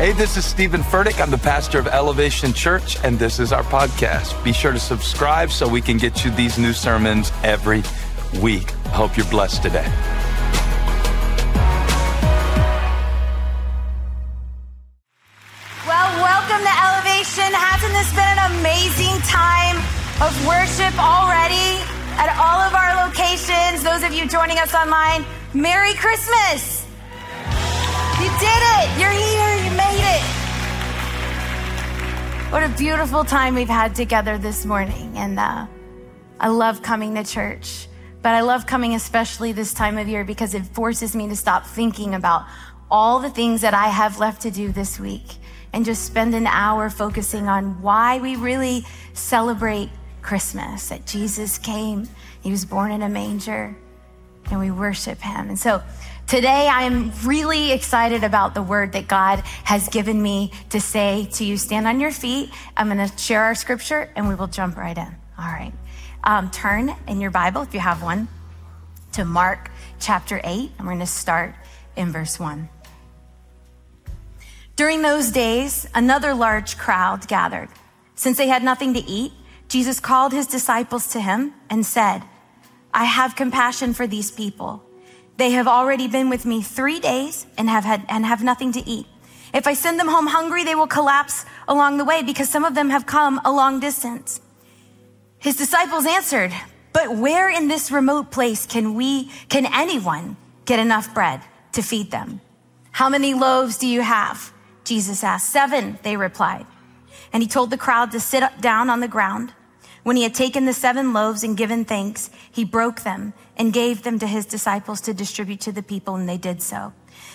Hey, this is Stephen Furtick. I'm the pastor of Elevation Church, and this is our podcast. Be sure to subscribe so we can get you these new sermons every week. I hope you're blessed today. Well, welcome to Elevation. Hasn't this been an amazing time of worship already at all of our locations? Those of you joining us online, Merry Christmas! You did it! You're here! What a beautiful time we've had together this morning. And uh, I love coming to church. But I love coming especially this time of year because it forces me to stop thinking about all the things that I have left to do this week and just spend an hour focusing on why we really celebrate Christmas that Jesus came, He was born in a manger, and we worship Him. And so Today, I am really excited about the word that God has given me to say to you. Stand on your feet. I'm going to share our scripture and we will jump right in. All right. Um, turn in your Bible, if you have one, to Mark chapter 8. And we're going to start in verse 1. During those days, another large crowd gathered. Since they had nothing to eat, Jesus called his disciples to him and said, I have compassion for these people. They have already been with me three days and have had, and have nothing to eat. If I send them home hungry, they will collapse along the way because some of them have come a long distance. His disciples answered, but where in this remote place can we, can anyone get enough bread to feed them? How many loaves do you have? Jesus asked. Seven, they replied. And he told the crowd to sit down on the ground. When he had taken the seven loaves and given thanks, he broke them and gave them to his disciples to distribute to the people, and they did so.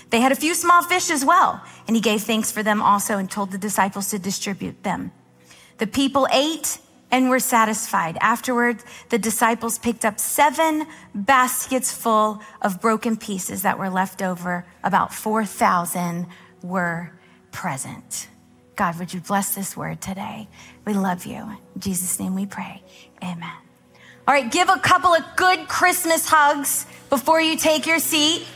They had a few small fish as well, and he gave thanks for them also and told the disciples to distribute them. The people ate and were satisfied. Afterward, the disciples picked up seven baskets full of broken pieces that were left over. About 4,000 were present. God, would you bless this word today? We love you. In Jesus' name we pray. Amen. All right, give a couple of good Christmas hugs before you take your seat.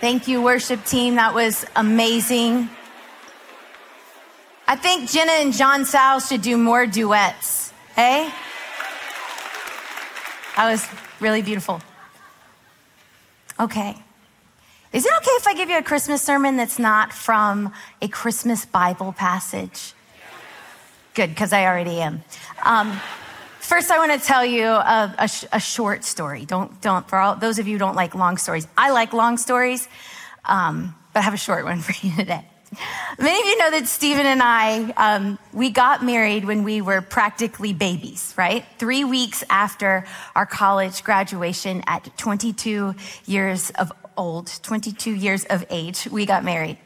Thank you, worship team. That was amazing. I think Jenna and Jonsal should do more duets. Hey? That was really beautiful. Okay. Is it okay if I give you a Christmas sermon that's not from a Christmas Bible passage? Good, because I already am. Um, first, I want to tell you a, a, a, short story. Don't, don't, for all those of you who don't like long stories, I like long stories, um, but I have a short one for you today. Many of you know that Stephen and I, um, we got married when we were practically babies, right? Three weeks after our college graduation at 22 years of old, 22 years of age, we got married.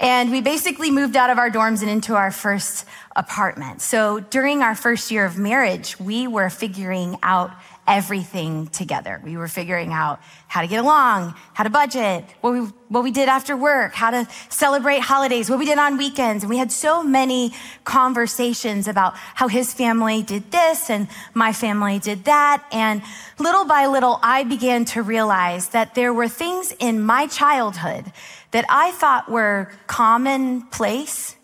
And we basically moved out of our dorms and into our first apartment. So during our first year of marriage, we were figuring out everything together. We were figuring out how to get along, how to budget, what we, what we did after work, how to celebrate holidays, what we did on weekends. And we had so many conversations about how his family did this and my family did that. And little by little, I began to realize that there were things in my childhood that I thought were commonplace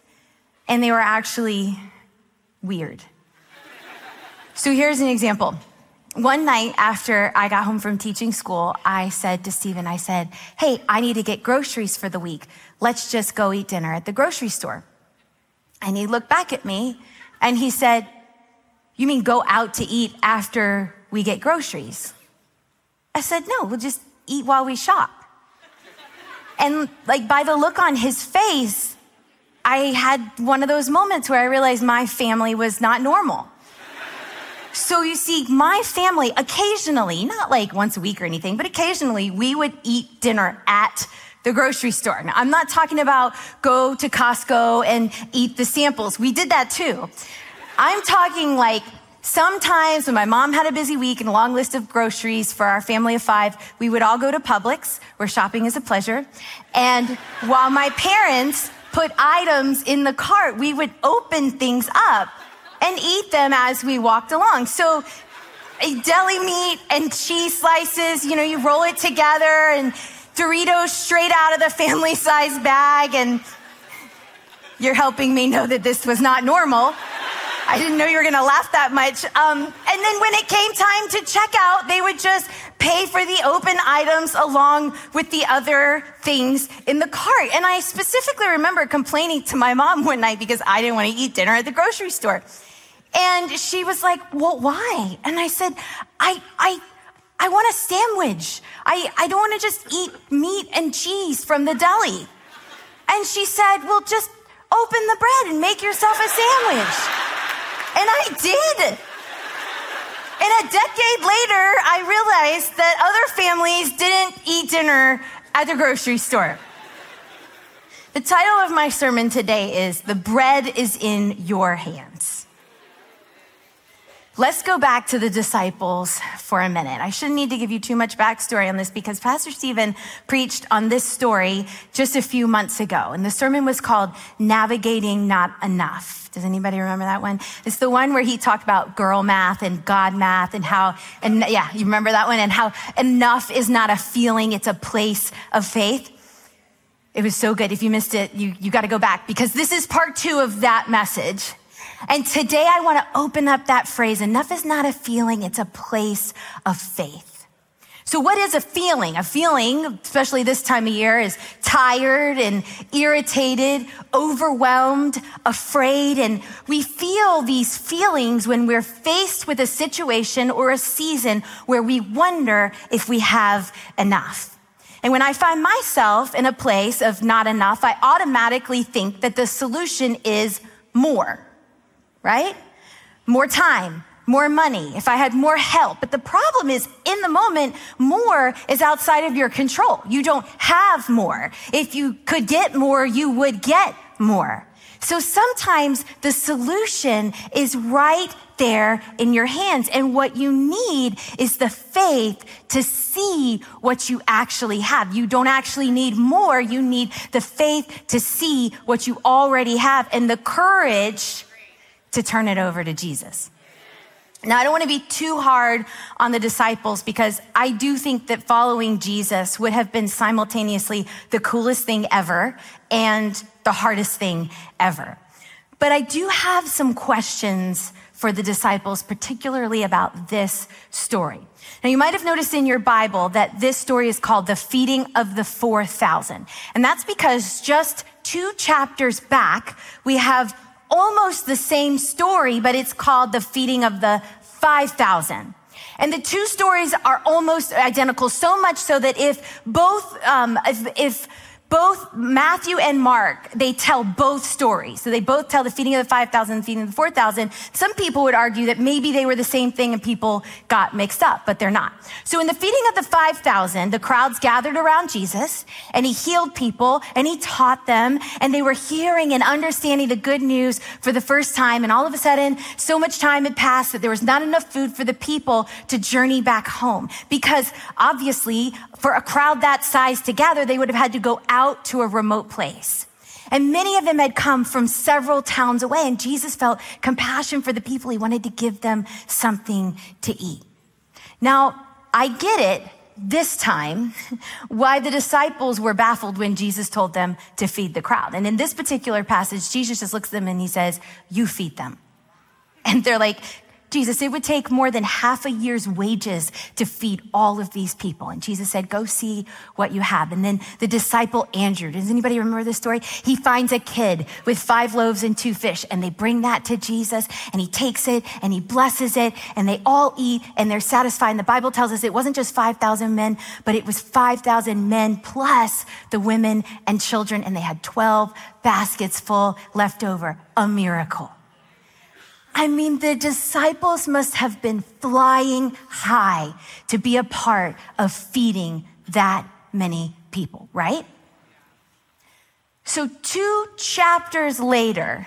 and they were actually weird. So here's an example one night after I got home from teaching school, I said to Stephen, I said, Hey, I need to get groceries for the week. Let's just go eat dinner at the grocery store. And he looked back at me and he said, You mean go out to eat after we get groceries? I said, No, we'll just eat while we shop. And like by the look on his face, I had one of those moments where I realized my family was not normal. So you see, my family occasionally, not like once a week or anything, but occasionally we would eat dinner at the grocery store. Now, I'm not talking about go to Costco and eat the samples. We did that too. I'm talking like sometimes when my mom had a busy week and a long list of groceries for our family of five, we would all go to Publix where shopping is a pleasure. And while my parents put items in the cart, we would open things up and eat them as we walked along. So deli meat and cheese slices. You know, you roll it together and Doritos straight out of the family size bag. And you're helping me know that this was not normal. I didn't know you were going to laugh that much. Um, and then when it came time to check out, they would just pay for the open items along with the other things in the cart. And I specifically remember complaining to my mom one night because I didn't want to eat dinner at the grocery store. And she was like, well, why? And I said, I, I, I want a sandwich. I, I don't want to just eat meat and cheese from the deli. And she said, well, just open the bread and make yourself a sandwich. And I did. And a decade later, I realized that other families didn't eat dinner at the grocery store. The title of my sermon today is The Bread is in Your Hands. Let's go back to the disciples for a minute. I shouldn't need to give you too much backstory on this because Pastor Stephen preached on this story just a few months ago. And the sermon was called Navigating Not Enough. Does anybody remember that one? It's the one where he talked about girl math and God math and how, and yeah, you remember that one? And how enough is not a feeling, it's a place of faith. It was so good. If you missed it, you, you got to go back because this is part two of that message. And today I want to open up that phrase enough is not a feeling, it's a place of faith. So, what is a feeling? A feeling, especially this time of year, is tired and irritated, overwhelmed, afraid. And we feel these feelings when we're faced with a situation or a season where we wonder if we have enough. And when I find myself in a place of not enough, I automatically think that the solution is more right? More time, more money, if I had more help. But the problem is, in the moment, more is outside of your control. You don't have more. If you could get more, you would get more. So sometimes the solution is right there in your hands. And what you need is the faith to see what you actually have. You don't actually need more. You need the faith to see what you already have and the courage to turn it over to Jesus. Now, I don't want to be too hard on the disciples because I do think that following Jesus would have been simultaneously the coolest thing ever and the hardest thing ever. But I do have some questions for the disciples, particularly about this story. Now, you might have noticed in your Bible that this story is called the feeding of the 4,000. And that's because just two chapters back, we have almost the same story, but it's called the feeding of the 5,000. And the two stories are almost identical, so much so that if both, um, if, if both Matthew and Mark, they tell both stories. So they both tell the feeding of the 5,000 and feeding of the 4,000. Some people would argue that maybe they were the same thing and people got mixed up, but they're not. So in the feeding of the 5,000, the crowds gathered around Jesus and he healed people and he taught them and they were hearing and understanding the good news for the first time. And all of a sudden, so much time had passed that there was not enough food for the people to journey back home because obviously for a crowd that size to gather, they would have had to go out to a remote place. And many of them had come from several towns away, and Jesus felt compassion for the people. He wanted to give them something to eat. Now, I get it this time why the disciples were baffled when Jesus told them to feed the crowd. And in this particular passage, Jesus just looks at them and he says, You feed them. And they're like, Jesus, it would take more than half a year's wages to feed all of these people. And Jesus said, Go see what you have. And then the disciple Andrew, does anybody remember this story? He finds a kid with five loaves and two fish, and they bring that to Jesus, and he takes it and he blesses it, and they all eat and they're satisfied. And the Bible tells us it wasn't just 5,000 men, but it was 5,000 men plus the women and children, and they had 12 baskets full left over. A miracle. I mean, the disciples must have been flying high to be a part of feeding that many people, right? So, two chapters later,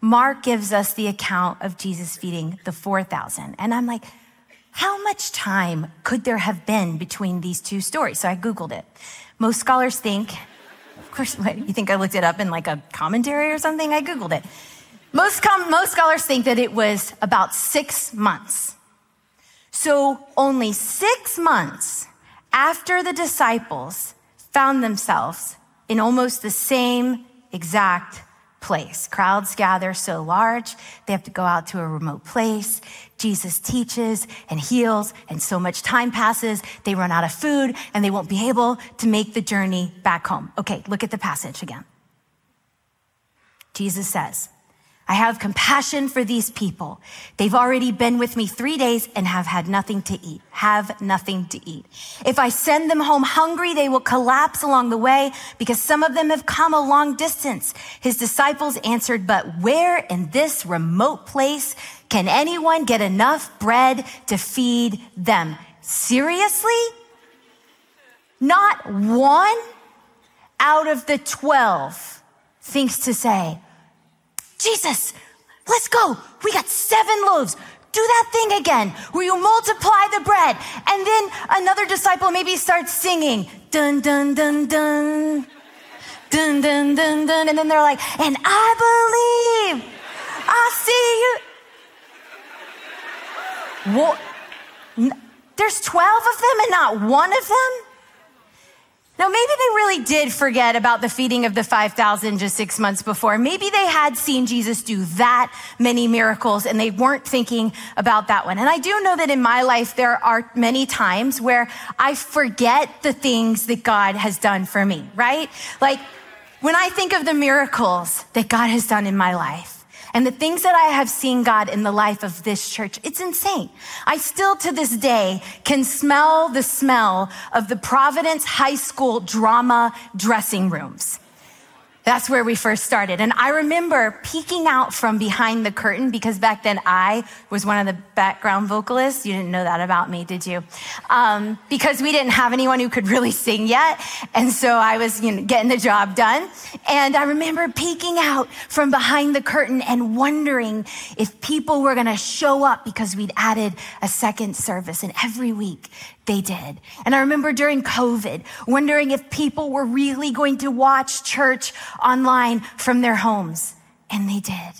Mark gives us the account of Jesus feeding the 4,000. And I'm like, how much time could there have been between these two stories? So I Googled it. Most scholars think, of course, what, you think I looked it up in like a commentary or something? I Googled it. Most, com- most scholars think that it was about six months. So only six months after the disciples found themselves in almost the same exact place. Crowds gather so large, they have to go out to a remote place. Jesus teaches and heals, and so much time passes, they run out of food, and they won't be able to make the journey back home. Okay, look at the passage again. Jesus says, I have compassion for these people. They've already been with me three days and have had nothing to eat, have nothing to eat. If I send them home hungry, they will collapse along the way because some of them have come a long distance. His disciples answered, but where in this remote place can anyone get enough bread to feed them? Seriously? Not one out of the 12 thinks to say, Jesus, let's go. We got seven loaves. Do that thing again where you multiply the bread. And then another disciple maybe starts singing, dun, dun, dun, dun, dun, dun, dun, dun. And then they're like, and I believe I see you. What? There's 12 of them and not one of them? Now, maybe they really did forget about the feeding of the 5,000 just six months before. Maybe they had seen Jesus do that many miracles and they weren't thinking about that one. And I do know that in my life, there are many times where I forget the things that God has done for me, right? Like when I think of the miracles that God has done in my life, and the things that I have seen God in the life of this church, it's insane. I still to this day can smell the smell of the Providence High School drama dressing rooms. That's where we first started. And I remember peeking out from behind the curtain because back then I was one of the background vocalists. You didn't know that about me, did you? Um, because we didn't have anyone who could really sing yet. And so I was you know, getting the job done. And I remember peeking out from behind the curtain and wondering if people were going to show up because we'd added a second service. And every week they did. And I remember during COVID, wondering if people were really going to watch church online from their homes. And they did.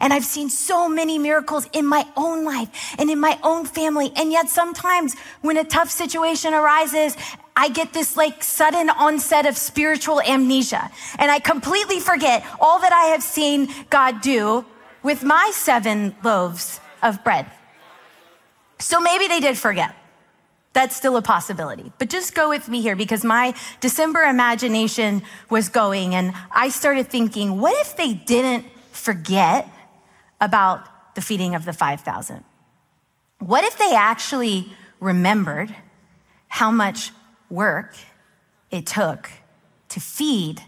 And I've seen so many miracles in my own life and in my own family. And yet sometimes when a tough situation arises, I get this like sudden onset of spiritual amnesia. And I completely forget all that I have seen God do with my seven loaves of bread. So maybe they did forget. That's still a possibility. But just go with me here because my December imagination was going and I started thinking, what if they didn't forget about the feeding of the 5,000? What if they actually remembered how much work it took to feed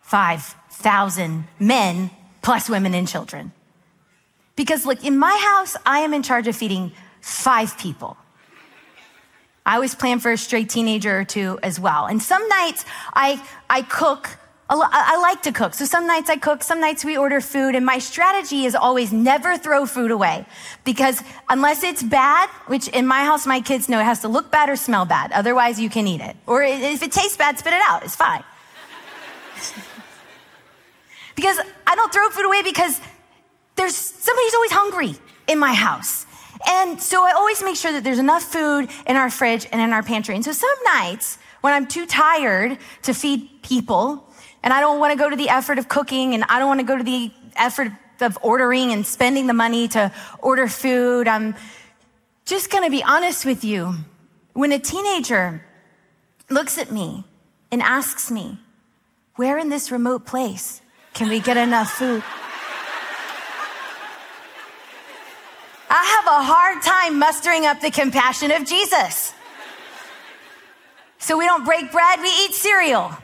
5,000 men plus women and children? Because look, in my house, I am in charge of feeding five people. I always plan for a straight teenager or two as well. And some nights I, I cook I like to cook. So some nights I cook, some nights we order food. And my strategy is always never throw food away because unless it's bad, which in my house, my kids know it has to look bad or smell bad. Otherwise you can eat it. Or if it tastes bad, spit it out. It's fine. because I don't throw food away because there's somebody's always hungry in my house. And so I always make sure that there's enough food in our fridge and in our pantry. And so some nights when I'm too tired to feed people and I don't want to go to the effort of cooking and I don't want to go to the effort of ordering and spending the money to order food, I'm just going to be honest with you. When a teenager looks at me and asks me, where in this remote place can we get enough food? I have a hard time mustering up the compassion of Jesus. So we don't break bread, we eat cereal.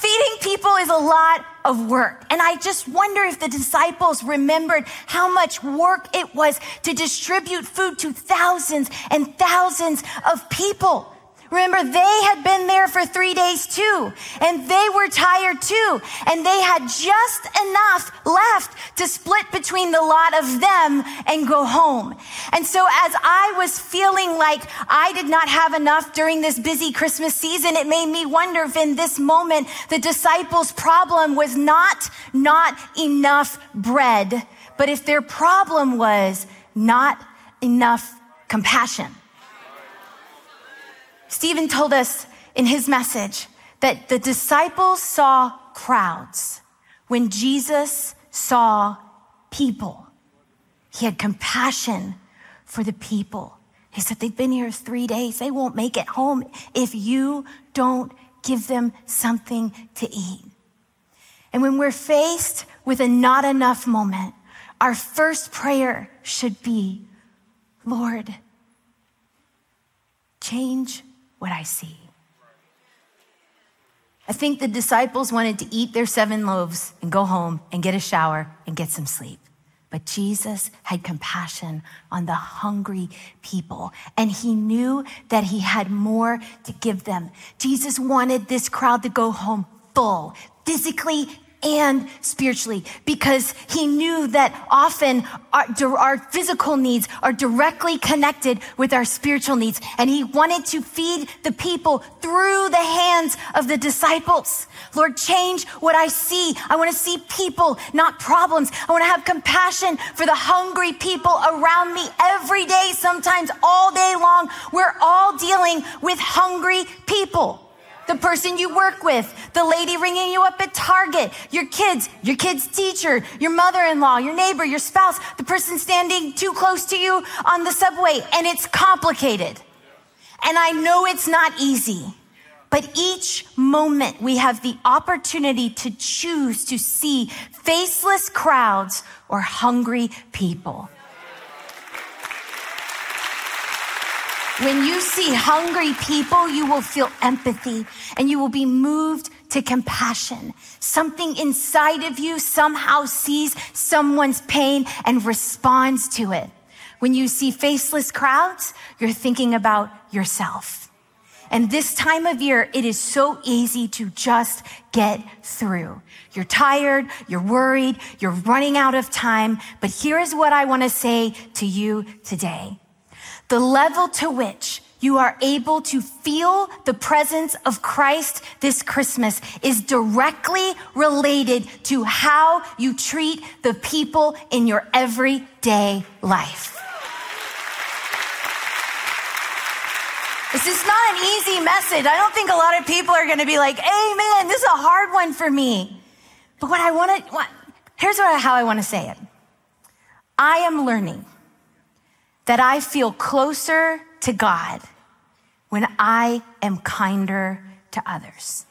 Feeding people is a lot of work. And I just wonder if the disciples remembered how much work it was to distribute food to thousands and thousands of people. Remember, they had been there for three days too, and they were tired too, and they had just enough left to split between the lot of them and go home. And so as I was feeling like I did not have enough during this busy Christmas season, it made me wonder if in this moment the disciples' problem was not not enough bread, but if their problem was not enough compassion. Stephen told us in his message that the disciples saw crowds when Jesus saw people. He had compassion for the people. He said, They've been here three days. They won't make it home if you don't give them something to eat. And when we're faced with a not enough moment, our first prayer should be, Lord, change what I see. I think the disciples wanted to eat their seven loaves and go home and get a shower and get some sleep. But Jesus had compassion on the hungry people, and he knew that he had more to give them. Jesus wanted this crowd to go home full, physically and spiritually because he knew that often our, our, physical needs are directly connected with our spiritual needs. And he wanted to feed the people through the hands of the disciples. Lord, change what I see. I want to see people, not problems. I want to have compassion for the hungry people around me every day, sometimes all day long. We're all dealing with hungry people the person you work with, the lady ringing you up at Target, your kids, your kid's teacher, your mother in law, your neighbor, your spouse, the person standing too close to you on the subway. And it's complicated. And I know it's not easy. But each moment we have the opportunity to choose to see faceless crowds or hungry people. When you see hungry people, you will feel empathy and you will be moved to compassion. Something inside of you somehow sees someone's pain and responds to it. When you see faceless crowds, you're thinking about yourself. And this time of year, it is so easy to just get through. You're tired, you're worried, you're running out of time. But here is what I want to say to you today the level to which you are able to feel the presence of Christ this Christmas is directly related to how you treat the people in your everyday life. This is not an easy message. I don't think a lot of people are going to be like, Amen, this is a hard one for me. But what I want to, here's what, how I want to say it. I am learning that I feel closer to God when I am kinder to others.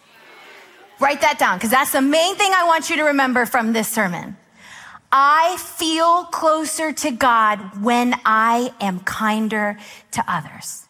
Write that down because that's the main thing I want you to remember from this sermon. I feel closer to God when I am kinder to others.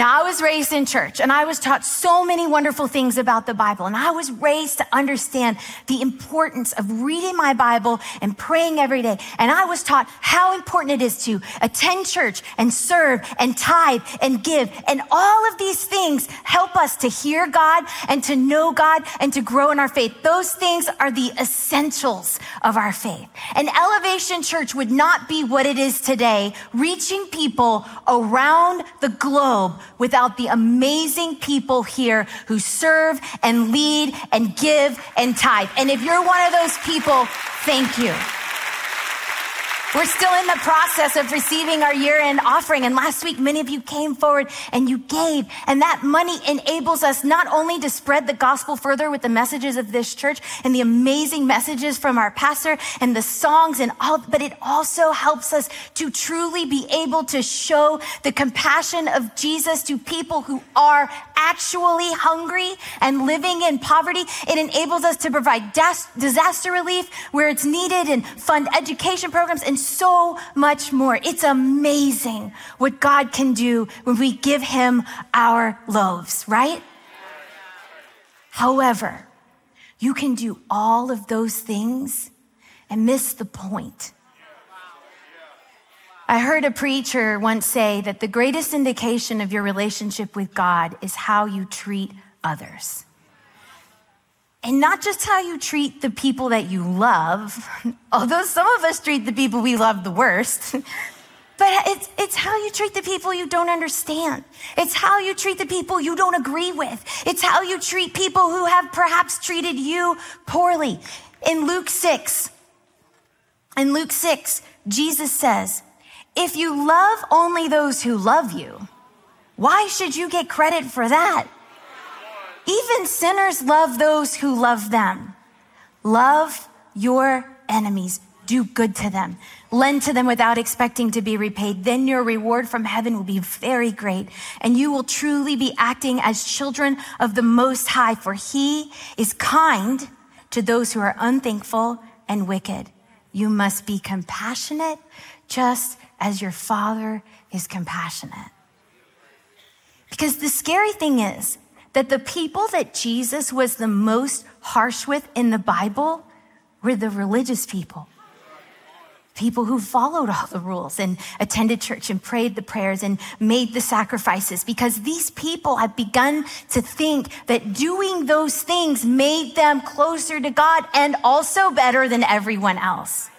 Now, I was raised in church and I was taught so many wonderful things about the Bible. And I was raised to understand the importance of reading my Bible and praying every day. And I was taught how important it is to attend church and serve and tithe and give. And all of these things help us to hear God and to know God and to grow in our faith. Those things are the essentials of our faith. And Elevation Church would not be what it is today, reaching people around the globe without the amazing people here who serve and lead and give and tithe. And if you're one of those people, thank you. We're still in the process of receiving our year end offering. And last week, many of you came forward and you gave. And that money enables us not only to spread the gospel further with the messages of this church and the amazing messages from our pastor and the songs and all, but it also helps us to truly be able to show the compassion of Jesus to people who are actually hungry and living in poverty. It enables us to provide disaster relief where it's needed and fund education programs and so much more. It's amazing what God can do when we give him our loaves, right? However, you can do all of those things and miss the point. I heard a preacher once say that the greatest indication of your relationship with God is how you treat others. And not just how you treat the people that you love, although some of us treat the people we love the worst, but it's, it's how you treat the people you don't understand. It's how you treat the people you don't agree with. It's how you treat people who have perhaps treated you poorly. In Luke 6, in Luke 6, Jesus says, If you love only those who love you, why should you get credit for that? Even sinners love those who love them. Love your enemies. Do good to them. Lend to them without expecting to be repaid. Then your reward from heaven will be very great, and you will truly be acting as children of the Most High, for He is kind to those who are unthankful and wicked. You must be compassionate just as your Father is compassionate. Because the scary thing is that the people that Jesus was the most harsh with in the Bible were the religious people people who followed all the rules and attended church and prayed the prayers and made the sacrifices because these people had begun to think that doing those things made them closer to God and also better than everyone else.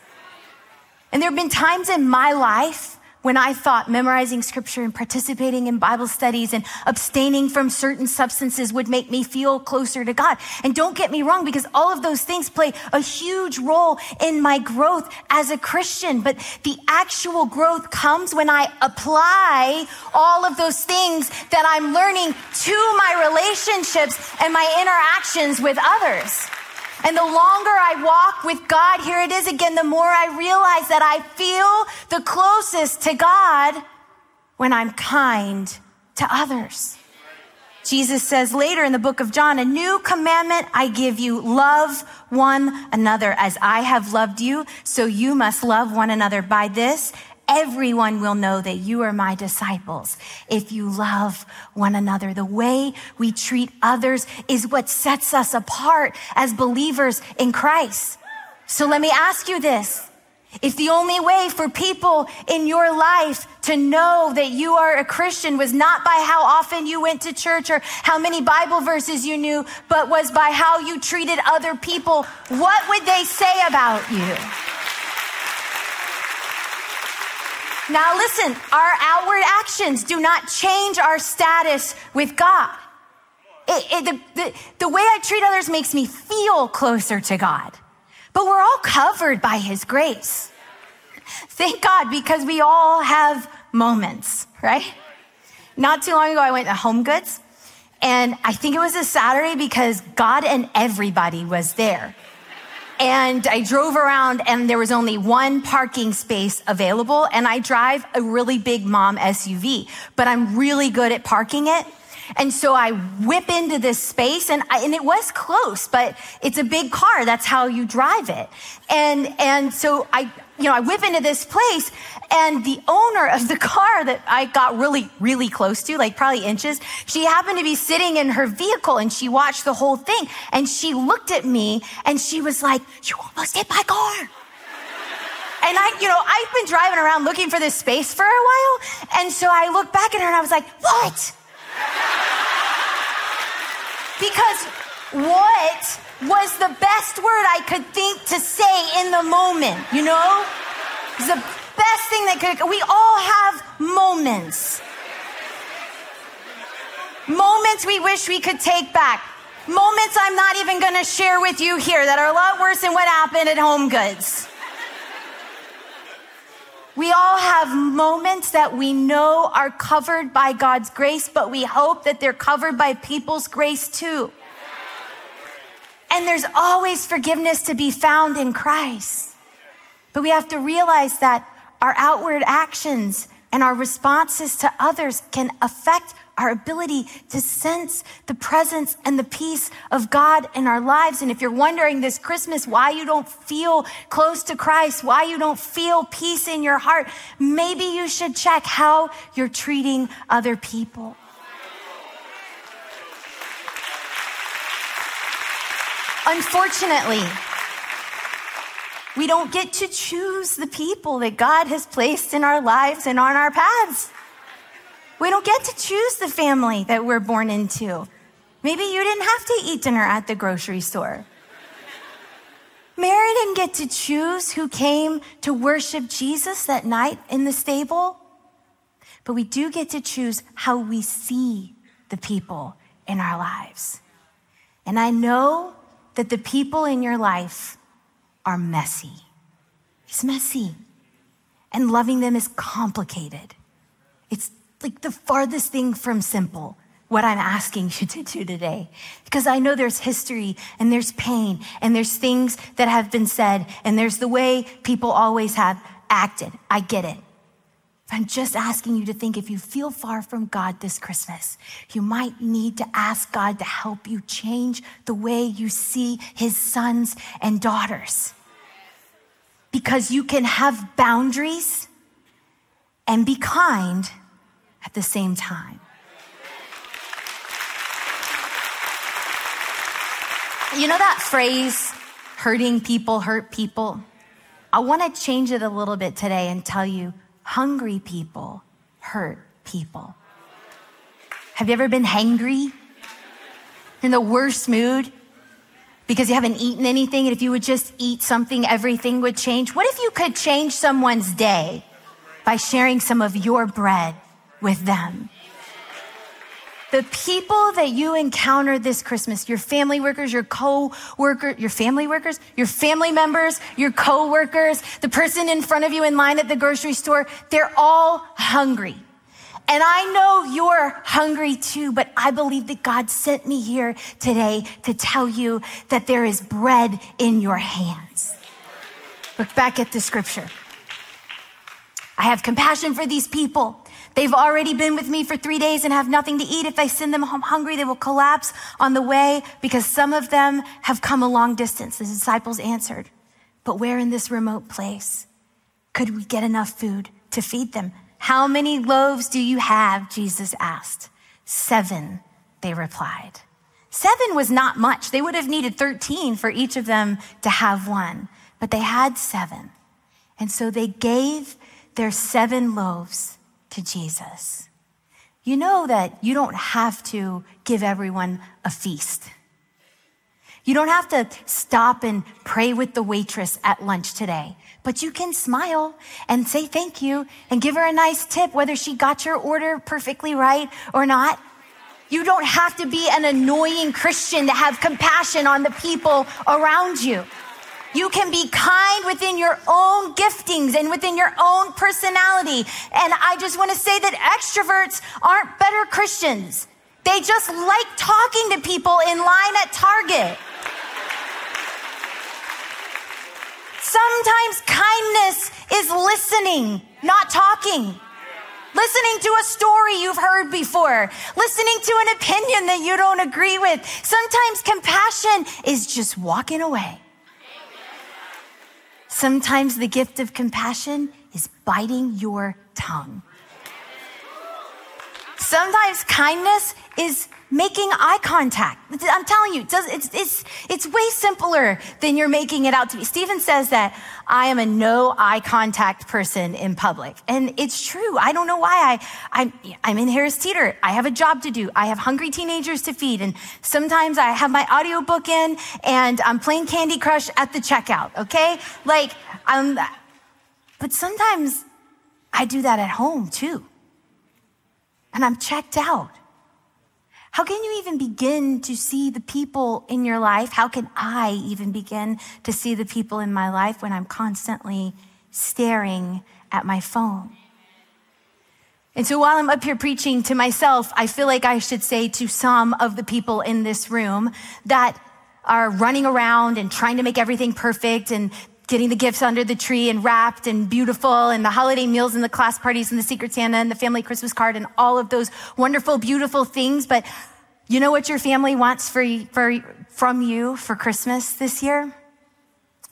And there have been times in my life when I thought memorizing scripture and participating in Bible studies and abstaining from certain substances would make me feel closer to God. And don't get me wrong, because all of those things play a huge role in my growth as a Christian. But the actual growth comes when I apply all of those things that I'm learning to my relationships and my interactions with others. And the longer I walk with God, here it is again, the more I realize that I feel the closest to God when I'm kind to others. Jesus says later in the book of John, a new commandment I give you, love one another as I have loved you, so you must love one another. By this, everyone will know that you are my disciples if you love one another. The way we treat others is what sets us apart as believers in Christ. So let me ask you this. If the only way for people in your life to know that you are a Christian was not by how often you went to church or how many Bible verses you knew, but was by how you treated other people, what would they say about you? Now, listen, our outward actions do not change our status with God. It, it, the, the, the way I treat others makes me feel closer to God. But we're all covered by His grace. Thank God, because we all have moments, right? Not too long ago, I went to Home Goods, and I think it was a Saturday because God and everybody was there and I drove around and there was only one parking space available. And I drive a really big mom SUV, but I'm really good at parking it. And so I whip into this space and, I, and it was close, but it's a big car. That's how you drive it. And, and so I, you know, I whip into this place and the owner of the car that I got really, really close to, like probably inches, she happened to be sitting in her vehicle and she watched the whole thing and she looked at me and she was like, you almost hit my car. And I, you know, I've been driving around looking for this space for a while. And so I looked back at her and I was like, what? because what was the best word I could think to say in the moment, you know? It's the best thing that could, we all have moments. Moments we wish we could take back. Moments I'm not even to share with you here that are a lot worse than what happened at Home Goods. We all have moments that we know are covered by God's grace, but we hope that they're covered by people's grace too. And there's always forgiveness to be found in Christ. But we have to realize that our outward actions and our responses to others can affect our ability to sense the presence and the peace of God in our lives. And if you're wondering this Christmas why you don't feel close to Christ, why you don't feel peace in your heart, maybe you should check how you're treating other people. Unfortunately, we don't get to choose the people that God has placed in our lives and on our paths. We don't get to choose the family that we're born into. Maybe you didn't have to eat dinner at the grocery store. Mary didn't get to choose who came to worship Jesus that night in the stable. But we do get to choose how we see the people in our lives. And I know that the people in your life are messy. It's messy. and loving them is complicated. It's like the farthest thing from simple, what I'm asking you to do today. Because I know there's history and there's pain and there's things that have been said and there's the way people always have acted. I get it. I'm just asking you to think if you feel far from God this Christmas, you might need to ask God to help you change the way you see his sons and daughters. Because you can have boundaries and be kind at the same time. You know that phrase, hurting people hurt people? I want to change it a little bit today and tell you hungry people hurt people. Have you ever been hangry? In the worst mood? Because you haven't eaten anything, and if you would just eat something, everything would change. What if you could change someone's day by sharing some of your bread with them? The people that you encounter this Christmas, your family workers, your co-worker, your family workers, your family members, your co-workers, the person in front of you in line at the grocery store, they're all hungry. And I know you're hungry too, but I believe that God sent me here today to tell you that there is bread in your hands. Look back at the scripture. I have compassion for these people. They've already been with me for three days and have nothing to eat. If I send them home hungry, they will collapse on the way because some of them have come a long distance. The disciples answered, But where in this remote place could we get enough food to feed them? How many loaves do you have? Jesus asked. Seven, they replied. Seven was not much. They would have needed 13 for each of them to have one, but they had seven. And so they gave their seven loaves to Jesus. You know that you don't have to give everyone a feast. You don't have to stop and pray with the waitress at lunch today, but you can smile and say thank you and give her a nice tip, whether she got your order perfectly right or not. You don't have to be an annoying Christian to have compassion on the people around you. You can be kind within your own giftings and within your own personality. And I just want to say that extroverts aren't better Christians. They just like talking to people in line at Target. Sometimes kindness is listening, not talking. Listening to a story you've heard before. Listening to an opinion that you don't agree with. Sometimes compassion is just walking away Sometimes the gift of compassion is biting your tongue. Sometimes kindness is making eye contact. I'm telling you, it's, it's, it's way simpler than you're making it out to be. Stephen says that I am a no eye contact person in public. And it's true. I don't know why I, I'm, I'm in Harris Teeter. I have a job to do. I have hungry teenagers to feed. And sometimes I have my audiobook in and I'm playing Candy Crush at the checkout. Okay. Like, um, but sometimes I do that at home too. And I'm checked out. How can you even begin to see the people in your life? How can I even begin to see the people in my life when I'm constantly staring at my phone? And so while I'm up here preaching to myself, I feel like I should say to some of the people in this room that are running around and trying to make everything perfect and getting the gifts under the tree and wrapped and beautiful and the holiday meals and the class parties and the secret Santa and the family Christmas card and all of those wonderful, beautiful things. But you know what your family wants for, for, from you for Christmas this year?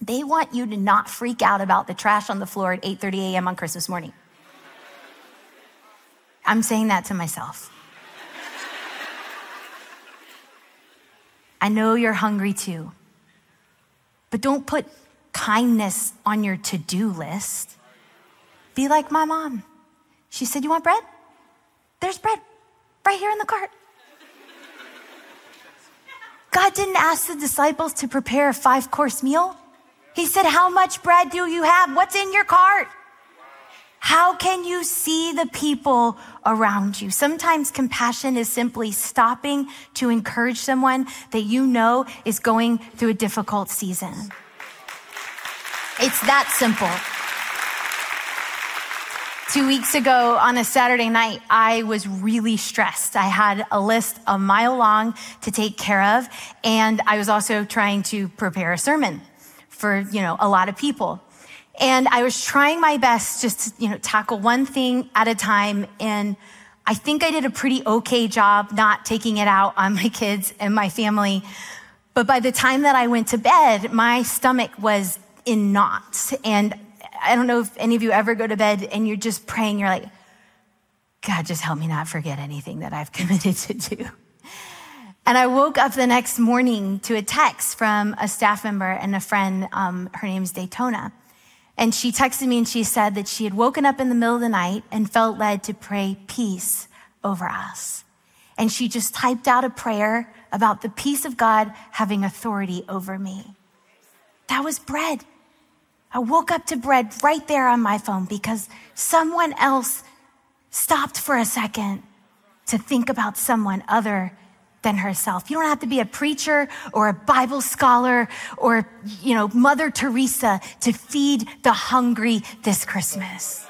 They want you to not freak out about the trash on the floor at 8:30 a.m. on Christmas morning. I'm saying that to myself. I know you're hungry too. But don't put kindness on your to do list. Be like my mom. She said, You want bread? There's bread right here in the cart. God didn't ask the disciples to prepare a five course meal. He said, How much bread do you have? What's in your cart? How can you see the people around you? Sometimes compassion is simply stopping to encourage someone that you know is going through a difficult season. It's that simple. Two weeks ago on a Saturday night, I was really stressed. I had a list a mile long to take care of, and I was also trying to prepare a sermon for, you know, a lot of people. And I was trying my best just to, you know, tackle one thing at a time. And I think I did a pretty okay job not taking it out on my kids and my family. But by the time that I went to bed, my stomach was in knots. And I don't know if any of you ever go to bed and you're just praying, you're like, God, just help me not forget anything that I've committed to do. And I woke up the next morning to a text from a staff member and a friend. Um, her name's Daytona. And she texted me and she said that she had woken up in the middle of the night and felt led to pray peace over us. And she just typed out a prayer about the peace of God having authority over me. That was bread. I woke up to bread right there on my phone because someone else stopped for a second to think about someone other than herself. You don't have to be a preacher or a Bible scholar or, you know, Mother Teresa to feed the hungry this Christmas.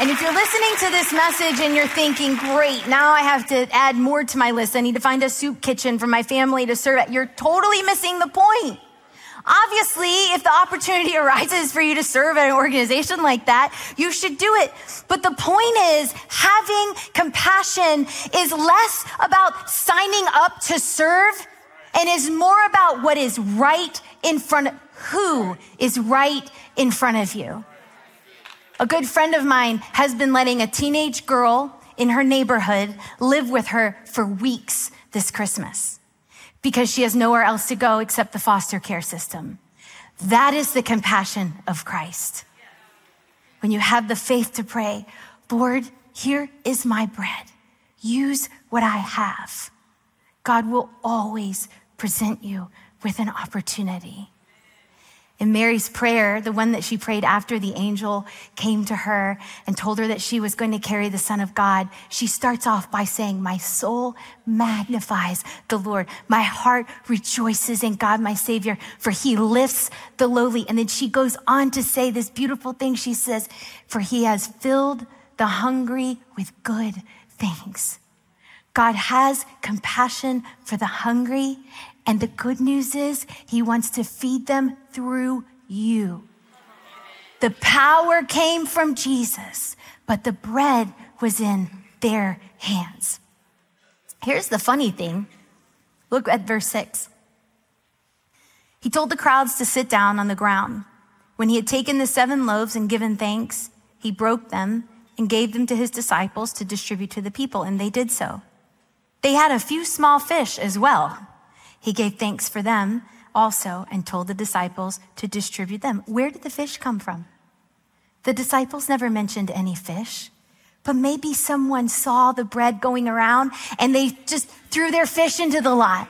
And if you're listening to this message and you're thinking, great, now I have to add more to my list. I need to find a soup kitchen for my family to serve at. You're totally missing the point. Obviously, if the opportunity arises for you to serve at an organization like that, you should do it. But the point is, having compassion is less about signing up to serve and is more about what is right in front of who is right in front of you. A good friend of mine has been letting a teenage girl in her neighborhood live with her for weeks this Christmas because she has nowhere else to go except the foster care system. That is the compassion of Christ. When you have the faith to pray, Lord, here is my bread. Use what I have. God will always present you with an opportunity. In Mary's prayer, the one that she prayed after the angel came to her and told her that she was going to carry the Son of God, she starts off by saying, My soul magnifies the Lord. My heart rejoices in God, my Savior, for he lifts the lowly. And then she goes on to say this beautiful thing. She says, For he has filled the hungry with good things. God has compassion for the hungry and the good news is, He wants to feed them through you. The power came from Jesus, but the bread was in their hands. Here's the funny thing look at verse 6. He told the crowds to sit down on the ground. When he had taken the seven loaves and given thanks, he broke them and gave them to his disciples to distribute to the people, and they did so. They had a few small fish as well. He gave thanks for them also and told the disciples to distribute them. Where did the fish come from? The disciples never mentioned any fish, but maybe someone saw the bread going around and they just threw their fish into the lot.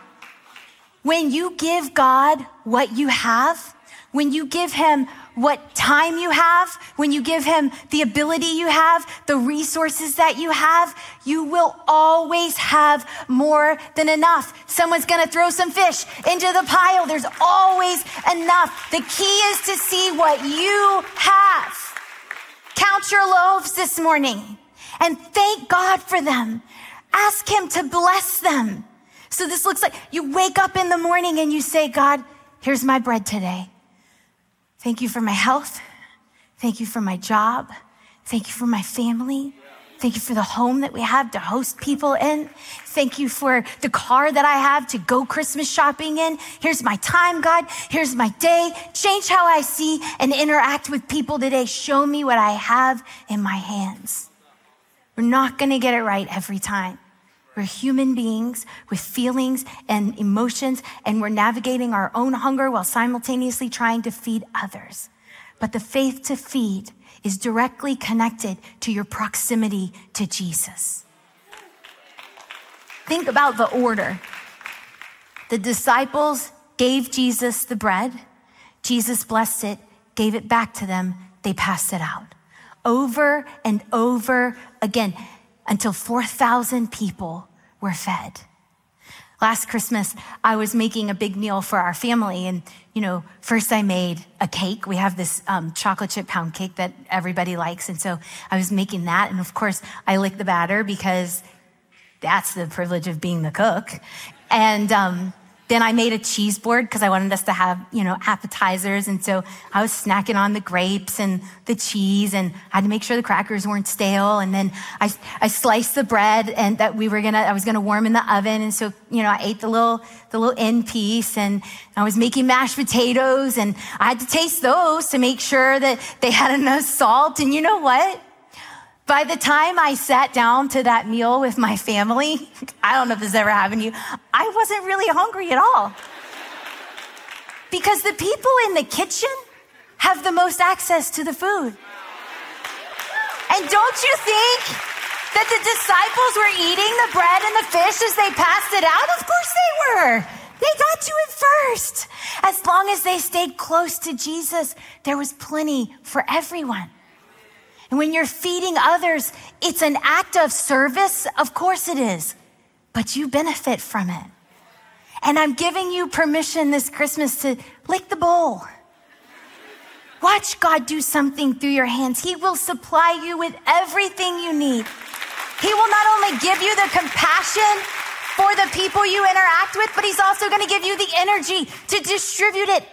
When you give God what you have, when you give him what time you have, when you give him the ability you have, the resources that you have, you will always have more than enough. Someone's going to throw some fish into the pile. There's always enough. The key is to see what you have. Count your loaves this morning and thank God for them. Ask him to bless them. So this looks like you wake up in the morning and you say, God, here's my bread today. Thank you for my health. Thank you for my job. Thank you for my family. Thank you for the home that we have to host people in. Thank you for the car that I have to go Christmas shopping in. Here's my time, God. Here's my day. Change how I see and interact with people today. Show me what I have in my hands. We're not going to get it right every time. We're human beings with feelings and emotions, and we're navigating our own hunger while simultaneously trying to feed others. But the faith to feed is directly connected to your proximity to Jesus. Think about the order. The disciples gave Jesus the bread. Jesus blessed it, gave it back to them. They passed it out over and over again until 4,000 people were fed. Last Christmas, I was making a big meal for our family. And, you know, first I made a cake. We have this um, chocolate chip pound cake that everybody likes. And so I was making that. And of course, I licked the batter because that's the privilege of being the cook. And, um, then I made a cheese board because I wanted us to have, you know, appetizers. And so I was snacking on the grapes and the cheese and I had to make sure the crackers weren't stale. And then I, I sliced the bread and that we were gonna, I was gonna warm in the oven. And so, you know, I ate the little, the little end piece and I was making mashed potatoes and I had to taste those to make sure that they had enough salt. And you know what? By the time I sat down to that meal with my family, I don't know if this ever happened to you, I wasn't really hungry at all. Because the people in the kitchen have the most access to the food. And don't you think that the disciples were eating the bread and the fish as they passed it out? Of course they were. They got to it first. As long as they stayed close to Jesus, there was plenty for everyone. And when you're feeding others, it's an act of service. Of course it is, but you benefit from it. And I'm giving you permission this Christmas to lick the bowl. Watch God do something through your hands. He will supply you with everything you need. He will not only give you the compassion for the people you interact with, but He's also going to give you the energy to distribute it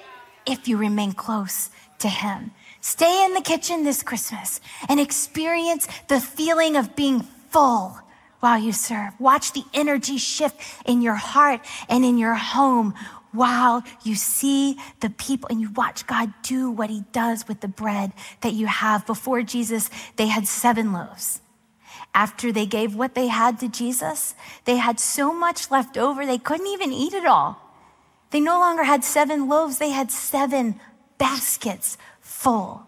if you remain close to Him. Stay in the kitchen this Christmas and experience the feeling of being full while you serve. Watch the energy shift in your heart and in your home while you see the people and you watch God do what he does with the bread that you have. Before Jesus, they had seven loaves. After they gave what they had to Jesus, they had so much left over, they couldn't even eat it all. They no longer had seven loaves, they had seven baskets full.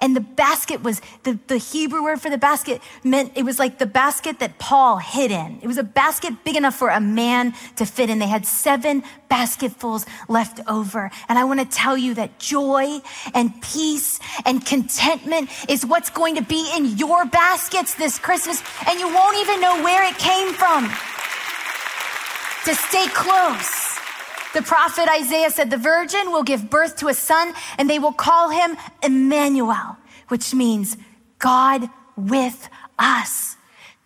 And the basket was the, the Hebrew word for the basket meant it was like the basket that Paul hid in. It was a basket big enough for a man to fit in. They had seven basketfuls left over. And I want to tell you that joy and peace and contentment is what's going to be in your baskets this Christmas. And you won't even know where it came from. To stay close the prophet Isaiah said, The virgin will give birth to a son, and they will call him Emmanuel, which means God with us.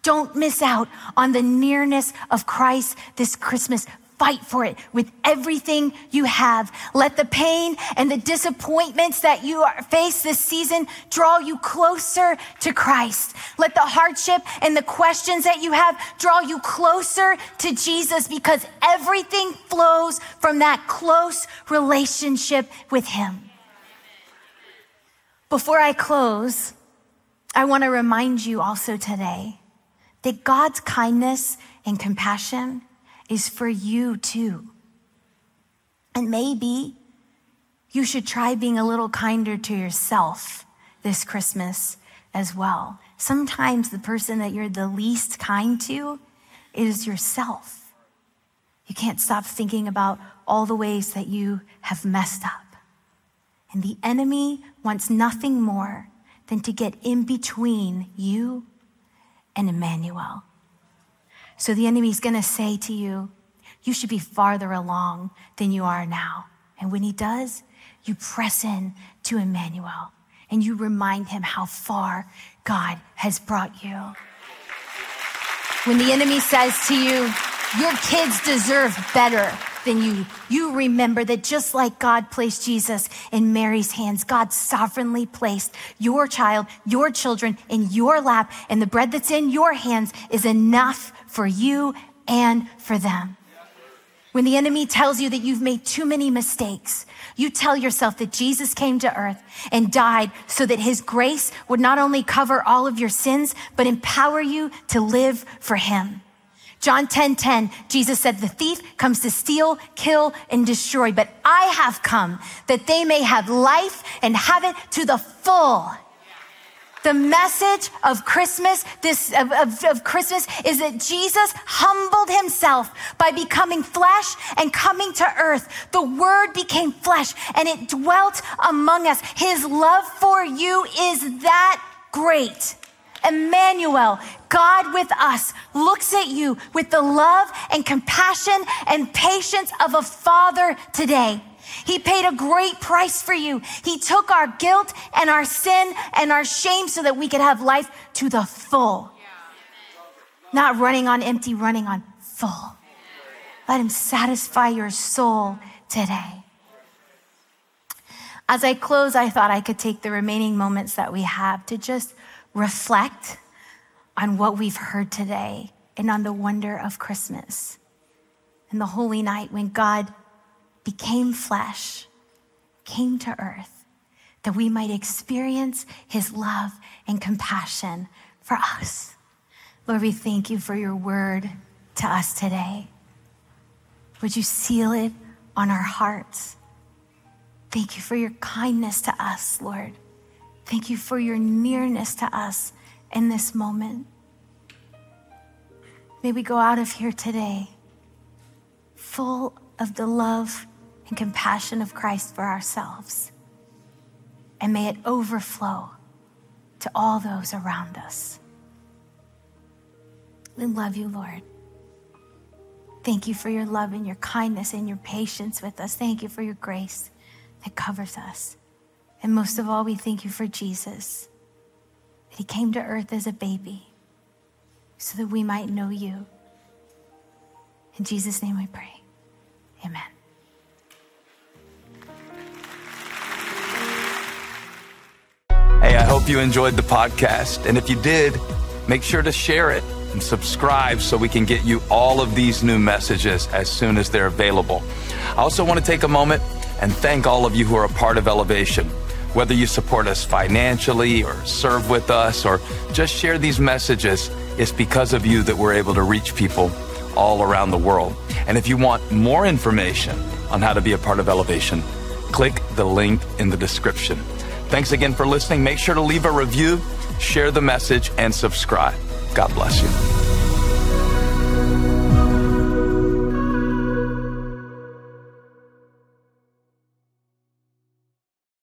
Don't miss out on the nearness of Christ this Christmas. Fight for it with everything you have. Let the pain and the disappointments that you face this season draw you closer to Christ. Let the hardship and the questions that you have draw you closer to Jesus because everything flows from that close relationship with Him. Before I close, I want to remind you also today that God's kindness and compassion is for you too. And maybe you should try being a little kinder to yourself this Christmas as well. Sometimes the person that you're the least kind to is yourself. You can't stop thinking about all the ways that you have messed up. And the enemy wants nothing more than to get in between you and Emmanuel. So the enemy's going to say to you, you should be farther along than you are now. And when he does, you press in to Emmanuel and you remind him how far God has brought you. When the enemy says to you, your kids deserve better than you, you remember that just like God placed Jesus in Mary's hands, God sovereignly placed your child, your children in your lap, and the bread that's in your hands is enough for you and for them. When the enemy tells you that you've made too many mistakes, you tell yourself that Jesus came to earth and died so that his grace would not only cover all of your sins, but empower you to live for him. John 10 10, Jesus said, The thief comes to steal, kill, and destroy, but I have come that they may have life and have it to the full. The message of Christmas, this of, of, of, Christmas is that Jesus humbled himself by becoming flesh and coming to earth. The word became flesh and it dwelt among us. His love for you is that great Emmanuel, God with us, looks at you with the love and compassion and patience of a father today. He paid a great price for you. He took our guilt and our sin and our shame so that we could have life to the full. Not running on empty, running on full. Let him satisfy your soul today. As I close, I thought I could take the remaining moments that we have to just reflect on what we've heard today and on the wonder of Christmas and the holy night when God became flesh, came to earth, that we might experience his love and compassion for us. Lord, we thank you for your word to us today. Would you seal it on our hearts? Thank you for your kindness to us, Lord. Thank you for your nearness to us in this moment. May we go out of here today full of the love and compassion of Christ for ourselves. And may it overflow to all those around us. We love you, Lord. Thank you for your love and your kindness and your patience with us. Thank you for your grace that covers us. And most of all, we thank you for Jesus, that he came to earth as a baby so that we might know you. In Jesus' name we pray. Amen. Hey, I hope you enjoyed the podcast. And if you did, make sure to share it and subscribe so we can get you all of these new messages as soon as they're available. I also want to take a moment and thank all of you who are a part of Elevation. Whether you support us financially or serve with us or just share these messages, it's because of you that we're able to reach people all around the world. And if you want more information on how to be a part of Elevation, click the link in the description. Thanks again for listening. Make sure to leave a review, share the message, and subscribe. God bless you.